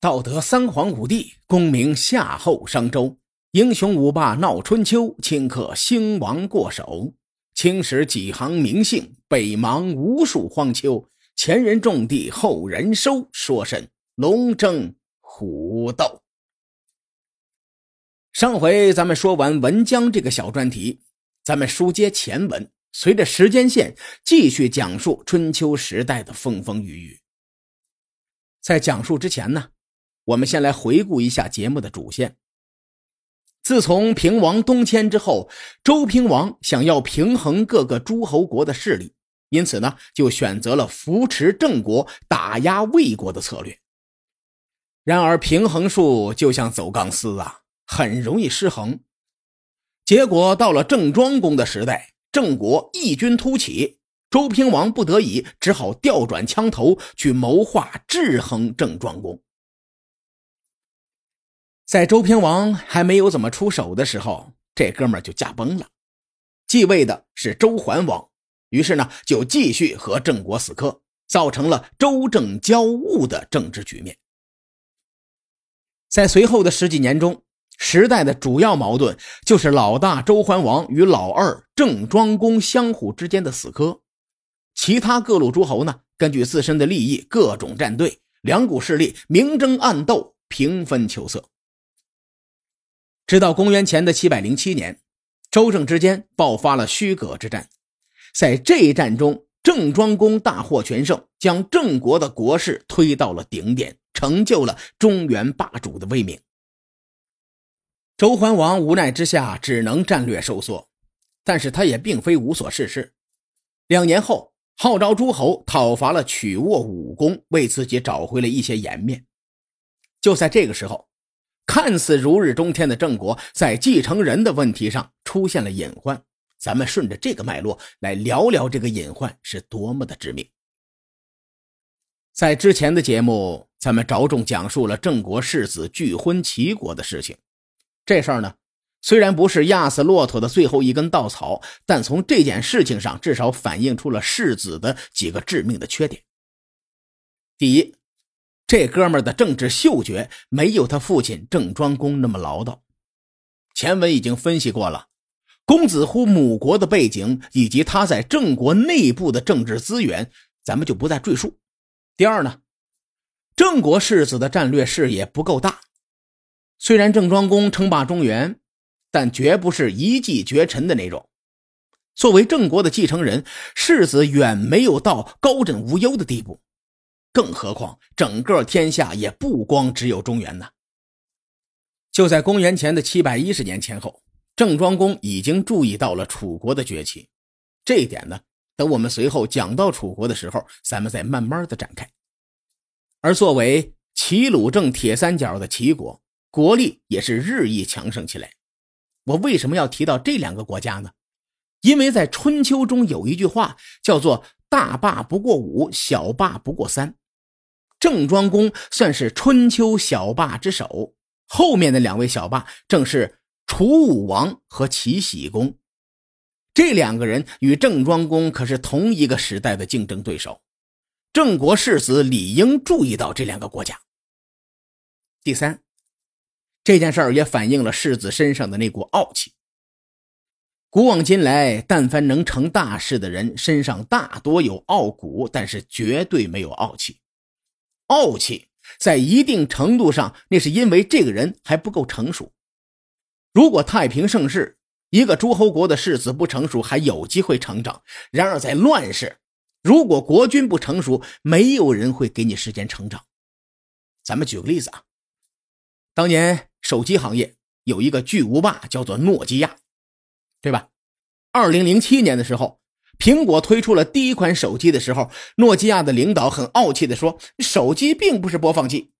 道德三皇五帝，功名夏后商周，英雄五霸闹春秋，顷刻兴亡过手。青史几行名姓，北邙无数荒丘。前人种地，后人收，说甚龙争虎斗？上回咱们说完文江这个小专题，咱们书接前文，随着时间线继续讲述春秋时代的风风雨雨。在讲述之前呢？我们先来回顾一下节目的主线。自从平王东迁之后，周平王想要平衡各个诸侯国的势力，因此呢，就选择了扶持郑国、打压魏国的策略。然而，平衡术就像走钢丝啊，很容易失衡。结果到了郑庄公的时代，郑国异军突起，周平王不得已只好调转枪头去谋划制衡郑庄公。在周平王还没有怎么出手的时候，这哥们就驾崩了。继位的是周桓王，于是呢就继续和郑国死磕，造成了周郑交恶的政治局面。在随后的十几年中，时代的主要矛盾就是老大周桓王与老二郑庄公相互之间的死磕。其他各路诸侯呢，根据自身的利益，各种站队，两股势力明争暗斗，平分秋色。直到公元前的七百零七年，周郑之间爆发了虚葛之战。在这一战中，郑庄公大获全胜，将郑国的国势推到了顶点，成就了中原霸主的威名。周桓王无奈之下，只能战略收缩，但是他也并非无所事事。两年后，号召诸侯讨伐了曲沃武公，为自己找回了一些颜面。就在这个时候。看似如日中天的郑国，在继承人的问题上出现了隐患。咱们顺着这个脉络来聊聊这个隐患是多么的致命。在之前的节目，咱们着重讲述了郑国世子拒婚齐国的事情。这事儿呢，虽然不是压死骆驼的最后一根稻草，但从这件事情上至少反映出了世子的几个致命的缺点。第一。这哥们的政治嗅觉没有他父亲郑庄公那么唠叨。前文已经分析过了，公子乎母国的背景以及他在郑国内部的政治资源，咱们就不再赘述。第二呢，郑国世子的战略视野不够大。虽然郑庄公称霸中原，但绝不是一骑绝尘的那种。作为郑国的继承人，世子远没有到高枕无忧的地步。更何况，整个天下也不光只有中原呢。就在公元前的七百一十年前后，郑庄公已经注意到了楚国的崛起。这一点呢，等我们随后讲到楚国的时候，咱们再慢慢的展开。而作为齐鲁郑铁三角的齐国，国力也是日益强盛起来。我为什么要提到这两个国家呢？因为在春秋中有一句话叫做。大霸不过五，小霸不过三。郑庄公算是春秋小霸之首，后面的两位小霸正是楚武王和齐僖公。这两个人与郑庄公可是同一个时代的竞争对手，郑国世子理应注意到这两个国家。第三，这件事儿也反映了世子身上的那股傲气。古往今来，但凡能成大事的人，身上大多有傲骨，但是绝对没有傲气。傲气在一定程度上，那是因为这个人还不够成熟。如果太平盛世，一个诸侯国的世子不成熟，还有机会成长；然而在乱世，如果国君不成熟，没有人会给你时间成长。咱们举个例子啊，当年手机行业有一个巨无霸，叫做诺基亚。对吧？二零零七年的时候，苹果推出了第一款手机的时候，诺基亚的领导很傲气的说：“手机并不是播放器。”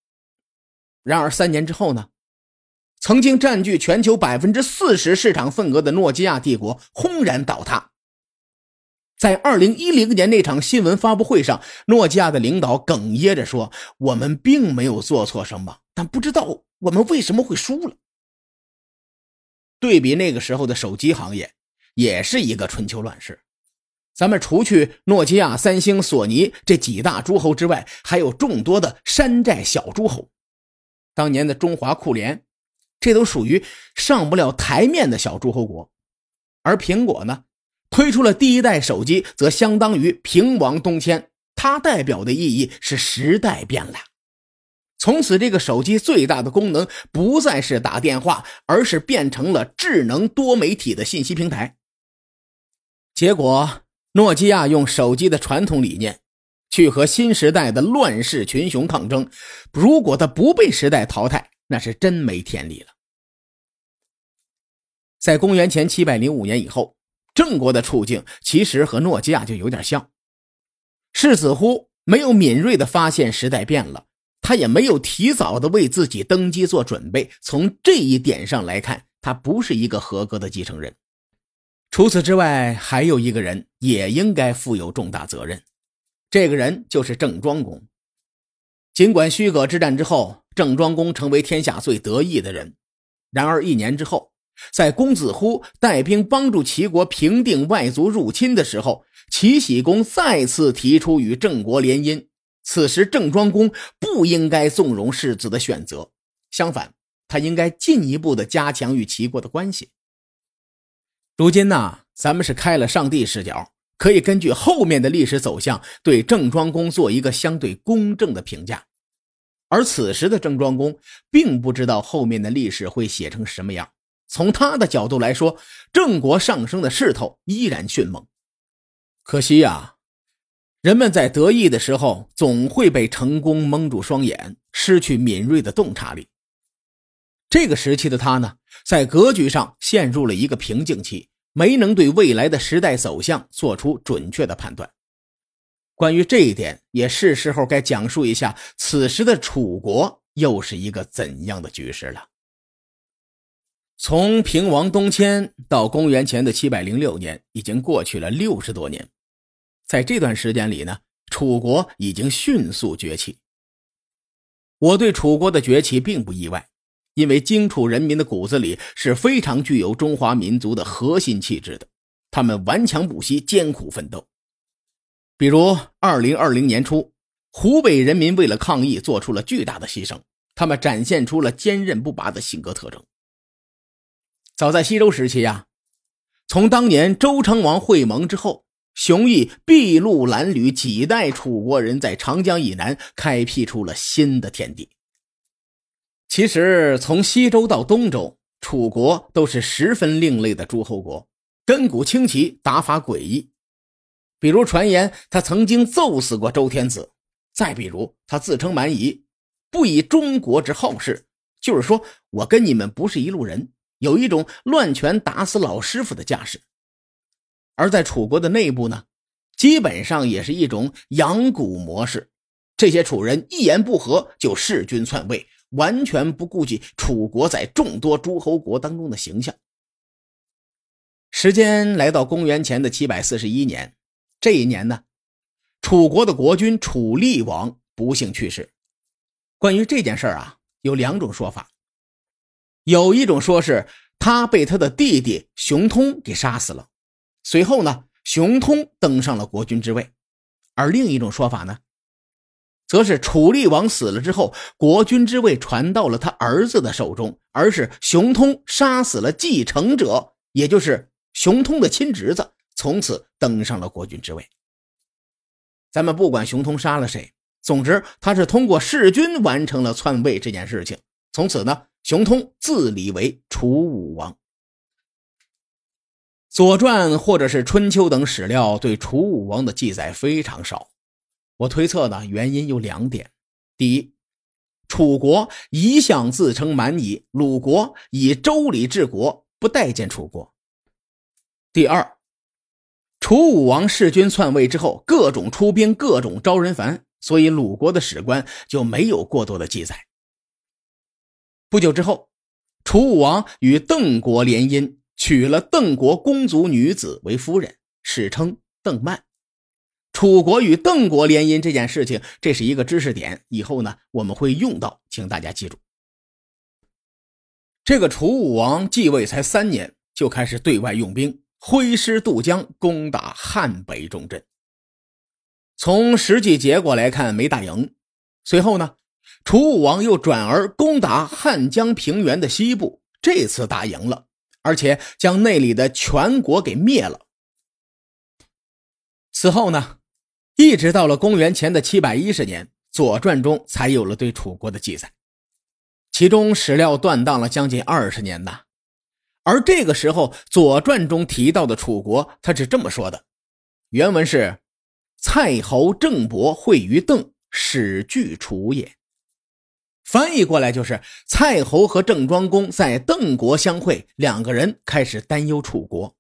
然而三年之后呢？曾经占据全球百分之四十市场份额的诺基亚帝国轰然倒塌。在二零一零年那场新闻发布会上，诺基亚的领导哽咽着说：“我们并没有做错什么，但不知道我们为什么会输了。”对比那个时候的手机行业，也是一个春秋乱世。咱们除去诺基亚、三星、索尼这几大诸侯之外，还有众多的山寨小诸侯。当年的中华酷联，这都属于上不了台面的小诸侯国。而苹果呢，推出了第一代手机，则相当于平王东迁，它代表的意义是时代变了。从此，这个手机最大的功能不再是打电话，而是变成了智能多媒体的信息平台。结果，诺基亚用手机的传统理念去和新时代的乱世群雄抗争。如果它不被时代淘汰，那是真没天理了。在公元前七百零五年以后，郑国的处境其实和诺基亚就有点像。世子乎没有敏锐的发现时代变了。他也没有提早的为自己登基做准备，从这一点上来看，他不是一个合格的继承人。除此之外，还有一个人也应该负有重大责任，这个人就是郑庄公。尽管虚葛之战之后，郑庄公成为天下最得意的人，然而一年之后，在公子乎带兵帮助齐国平定外族入侵的时候，齐僖公再次提出与郑国联姻。此时，郑庄公不应该纵容世子的选择，相反，他应该进一步的加强与齐国的关系。如今呢，咱们是开了上帝视角，可以根据后面的历史走向，对郑庄公做一个相对公正的评价。而此时的郑庄公并不知道后面的历史会写成什么样，从他的角度来说，郑国上升的势头依然迅猛。可惜呀。人们在得意的时候，总会被成功蒙住双眼，失去敏锐的洞察力。这个时期的他呢，在格局上陷入了一个瓶颈期，没能对未来的时代走向做出准确的判断。关于这一点，也是时候该讲述一下此时的楚国又是一个怎样的局势了。从平王东迁到公元前的七百零六年，已经过去了六十多年。在这段时间里呢，楚国已经迅速崛起。我对楚国的崛起并不意外，因为荆楚人民的骨子里是非常具有中华民族的核心气质的，他们顽强不息，艰苦奋斗。比如，二零二零年初，湖北人民为了抗疫做出了巨大的牺牲，他们展现出了坚韧不拔的性格特征。早在西周时期呀，从当年周成王会盟之后。熊毅筚路蓝缕，几代楚国人在长江以南开辟出了新的天地。其实，从西周到东周，楚国都是十分另类的诸侯国，根骨清奇，打法诡异。比如传言他曾经揍死过周天子，再比如他自称蛮夷，不以中国之好事，就是说我跟你们不是一路人，有一种乱拳打死老师傅的架势。而在楚国的内部呢，基本上也是一种养蛊模式。这些楚人一言不合就弑君篡位，完全不顾及楚国在众多诸侯国当中的形象。时间来到公元前的七百四十一年，这一年呢，楚国的国君楚厉王不幸去世。关于这件事啊，有两种说法。有一种说是他被他的弟弟熊通给杀死了。随后呢，熊通登上了国君之位，而另一种说法呢，则是楚厉王死了之后，国君之位传到了他儿子的手中，而是熊通杀死了继承者，也就是熊通的亲侄子，从此登上了国君之位。咱们不管熊通杀了谁，总之他是通过弑君完成了篡位这件事情，从此呢，熊通自立为楚武王。《左传》或者是《春秋》等史料对楚武王的记载非常少，我推测呢，原因有两点：第一，楚国一向自称蛮夷，鲁国以周礼治国，不待见楚国；第二，楚武王弑君篡位之后，各种出兵，各种招人烦，所以鲁国的史官就没有过多的记载。不久之后，楚武王与邓国联姻。娶了邓国公族女子为夫人，史称邓曼。楚国与邓国联姻这件事情，这是一个知识点，以后呢我们会用到，请大家记住。这个楚武王继位才三年，就开始对外用兵，挥师渡江，攻打汉北重镇。从实际结果来看，没打赢。随后呢，楚武王又转而攻打汉江平原的西部，这次打赢了，而且将那里的全国给灭了。此后呢，一直到了公元前的七百一十年，《左传》中才有了对楚国的记载，其中史料断档了将近二十年呐。而这个时候，《左传》中提到的楚国，他是这么说的：原文是“蔡侯郑伯会于邓，始据楚也”。翻译过来就是蔡侯和郑庄公在邓国相会，两个人开始担忧楚国。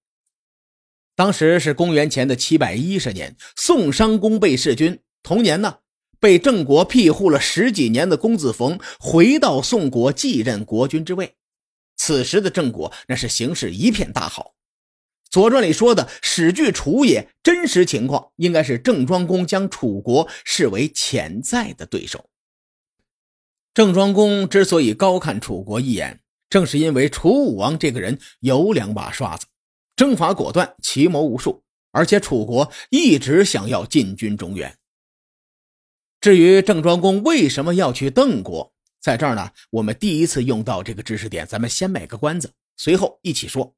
当时是公元前的七百一十年，宋商公被弑君。同年呢，被郑国庇护了十几年的公子冯回到宋国继任国君之位。此时的郑国那是形势一片大好。《左传》里说的“史据楚也”，真实情况应该是郑庄公将楚国视为潜在的对手。郑庄公之所以高看楚国一眼，正是因为楚武王这个人有两把刷子。征伐果断，奇谋无数，而且楚国一直想要进军中原。至于郑庄公为什么要去邓国，在这儿呢？我们第一次用到这个知识点，咱们先卖个关子，随后一起说。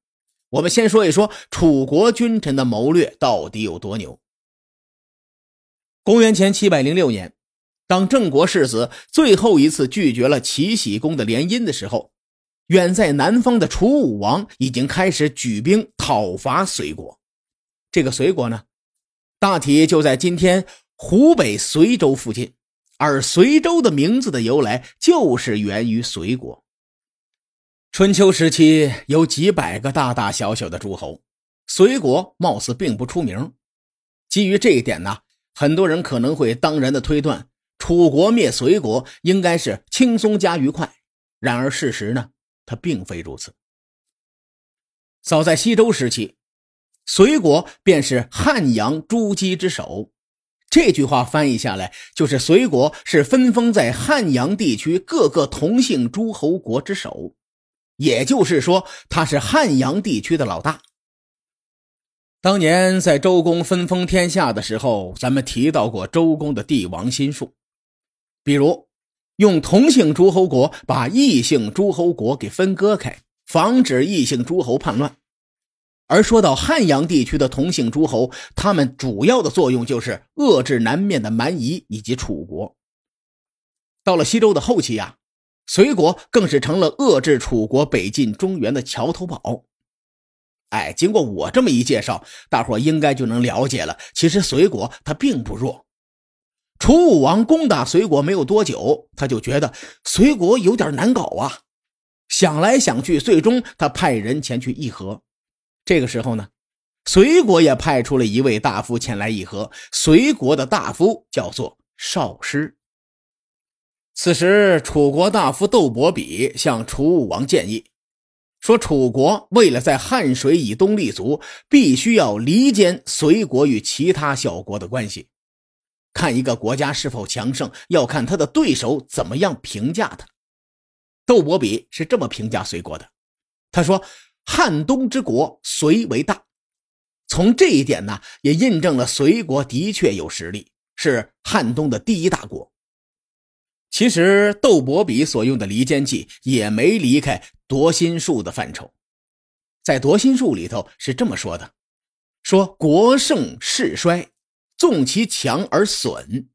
我们先说一说楚国君臣的谋略到底有多牛。公元前七百零六年，当郑国世子最后一次拒绝了齐僖公的联姻的时候。远在南方的楚武王已经开始举兵讨伐隋国。这个隋国呢，大体就在今天湖北随州附近。而随州的名字的由来，就是源于隋国。春秋时期有几百个大大小小的诸侯，隋国貌似并不出名。基于这一点呢，很多人可能会当然的推断，楚国灭隋国应该是轻松加愉快。然而事实呢？他并非如此。早在西周时期，隋国便是汉阳诸姬之首。这句话翻译下来，就是隋国是分封在汉阳地区各个同姓诸侯国之首，也就是说，他是汉阳地区的老大。当年在周公分封天下的时候，咱们提到过周公的帝王心术，比如。用同姓诸侯国把异姓诸侯国给分割开，防止异姓诸侯叛乱。而说到汉阳地区的同姓诸侯，他们主要的作用就是遏制南面的蛮夷以及楚国。到了西周的后期呀，隋国更是成了遏制楚国北进中原的桥头堡。哎，经过我这么一介绍，大伙应该就能了解了。其实隋国它并不弱。楚武王攻打隋国没有多久，他就觉得隋国有点难搞啊。想来想去，最终他派人前去议和。这个时候呢，隋国也派出了一位大夫前来议和。隋国的大夫叫做少师。此时，楚国大夫窦伯比向楚武王建议说：“楚国为了在汉水以东立足，必须要离间隋国与其他小国的关系。”看一个国家是否强盛，要看他的对手怎么样评价他。窦伯比是这么评价隋国的，他说：“汉东之国，隋为大。”从这一点呢，也印证了隋国的确有实力，是汉东的第一大国。其实，窦伯比所用的离间计也没离开夺心术的范畴。在夺心术里头是这么说的：“说国盛势衰。”纵其强而损，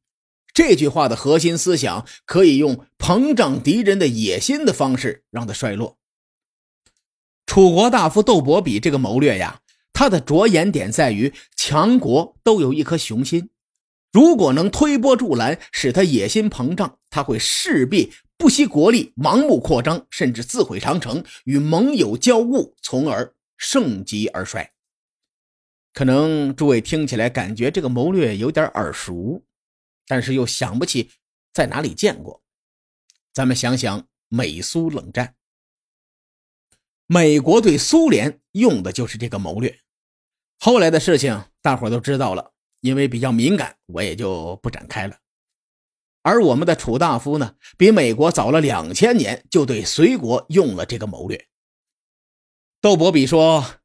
这句话的核心思想可以用膨胀敌人的野心的方式让他衰落。楚国大夫窦伯比这个谋略呀，他的着眼点在于强国都有一颗雄心，如果能推波助澜，使他野心膨胀，他会势必不惜国力，盲目扩张，甚至自毁长城，与盟友交恶，从而盛极而衰。可能诸位听起来感觉这个谋略有点耳熟，但是又想不起在哪里见过。咱们想想美苏冷战，美国对苏联用的就是这个谋略。后来的事情大伙都知道了，因为比较敏感，我也就不展开了。而我们的楚大夫呢，比美国早了两千年就对隋国用了这个谋略。窦伯比说：“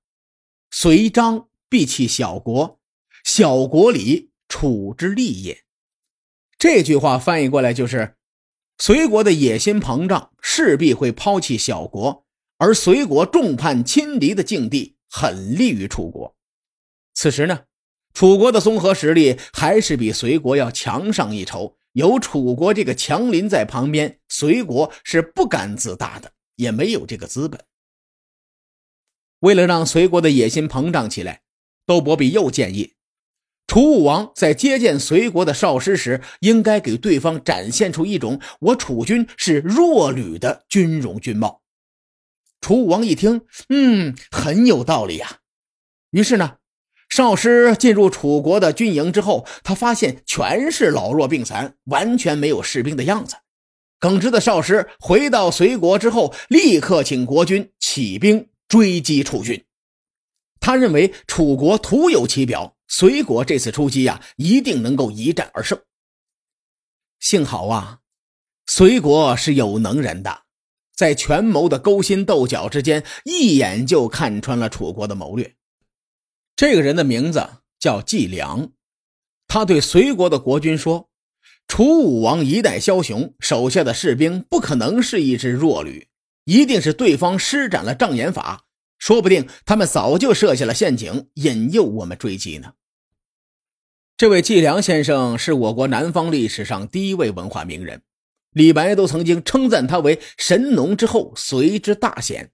隋张。”必弃小国，小国里，楚之利也。这句话翻译过来就是：隋国的野心膨胀，势必会抛弃小国，而隋国众叛亲离的境地很利于楚国。此时呢，楚国的综合实力还是比隋国要强上一筹。有楚国这个强邻在旁边，隋国是不敢自大的，也没有这个资本。为了让隋国的野心膨胀起来，窦伯比又建议。楚武王在接见隋国的少师时，应该给对方展现出一种我楚军是弱旅的军容军貌。楚武王一听，嗯，很有道理呀。于是呢，少师进入楚国的军营之后，他发现全是老弱病残，完全没有士兵的样子。耿直的少师回到隋国之后，立刻请国君起兵追击楚军。他认为楚国徒有其表。隋国这次出击呀，一定能够一战而胜。幸好啊，隋国是有能人的，在权谋的勾心斗角之间，一眼就看穿了楚国的谋略。这个人的名字叫季良，他对隋国的国君说：“楚武王一代枭雄，手下的士兵不可能是一支弱旅，一定是对方施展了障眼法，说不定他们早就设下了陷阱，引诱我们追击呢。”这位季良先生是我国南方历史上第一位文化名人，李白都曾经称赞他为“神农之后，随之大贤”。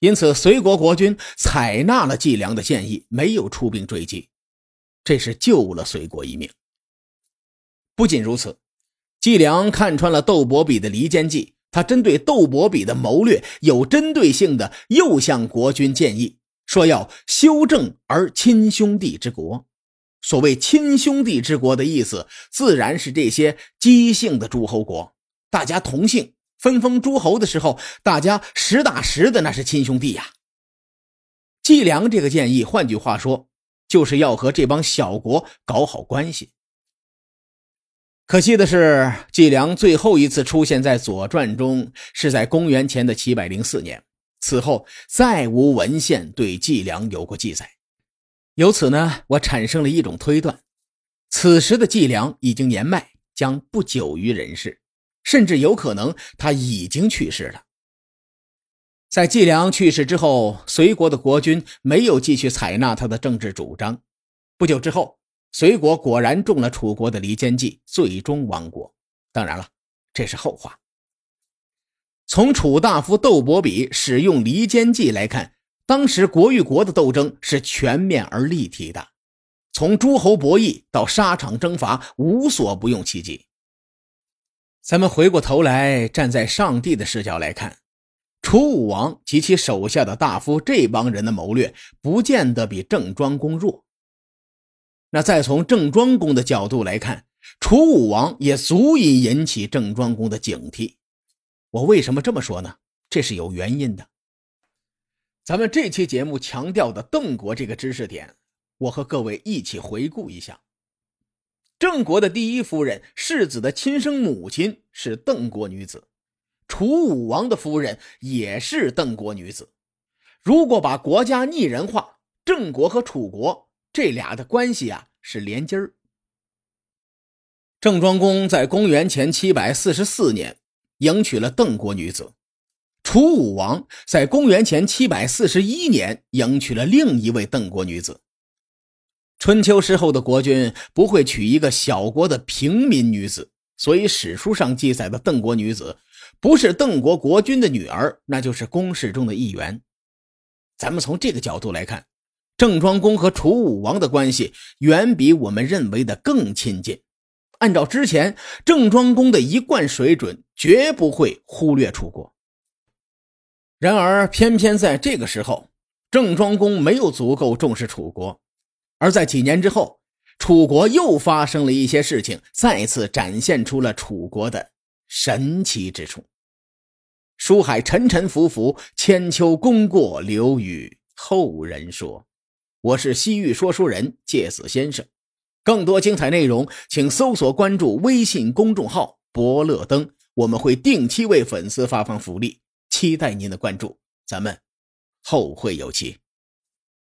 因此，隋国国君采纳了季良的建议，没有出兵追击，这是救了隋国一命。不仅如此，季良看穿了窦伯比的离间计，他针对窦伯比的谋略，有针对性的又向国君建议说要修正而亲兄弟之国。所谓亲兄弟之国的意思，自然是这些姬姓的诸侯国，大家同姓，分封诸侯的时候，大家实打实的那是亲兄弟呀。季良这个建议，换句话说，就是要和这帮小国搞好关系。可惜的是，季良最后一次出现在《左传》中，是在公元前的七百零四年，此后再无文献对季良有过记载。由此呢，我产生了一种推断：此时的季良已经年迈，将不久于人世，甚至有可能他已经去世了。在季良去世之后，隋国的国君没有继续采纳他的政治主张。不久之后，隋国果然中了楚国的离间计，最终亡国。当然了，这是后话。从楚大夫窦伯比使用离间计来看。当时国与国的斗争是全面而立体的，从诸侯博弈到沙场征伐，无所不用其极。咱们回过头来，站在上帝的视角来看，楚武王及其手下的大夫这帮人的谋略，不见得比郑庄公弱。那再从郑庄公的角度来看，楚武王也足以引起郑庄公的警惕。我为什么这么说呢？这是有原因的。咱们这期节目强调的邓国这个知识点，我和各位一起回顾一下。郑国的第一夫人世子的亲生母亲是邓国女子，楚武王的夫人也是邓国女子。如果把国家拟人化，郑国和楚国这俩的关系啊是连襟儿。郑庄公在公元前七百四十四年迎娶了邓国女子。楚武王在公元前七百四十一年迎娶了另一位邓国女子。春秋时候的国君不会娶一个小国的平民女子，所以史书上记载的邓国女子不是邓国国君的女儿，那就是宫室中的一员。咱们从这个角度来看，郑庄公和楚武王的关系远比我们认为的更亲近。按照之前郑庄公的一贯水准，绝不会忽略楚国。然而，偏偏在这个时候，郑庄公没有足够重视楚国，而在几年之后，楚国又发生了一些事情，再次展现出了楚国的神奇之处。书海沉沉浮浮，千秋功过留与后人说。我是西域说书人介子先生，更多精彩内容，请搜索关注微信公众号“伯乐灯”，我们会定期为粉丝发放福利。期待您的关注，咱们后会有期。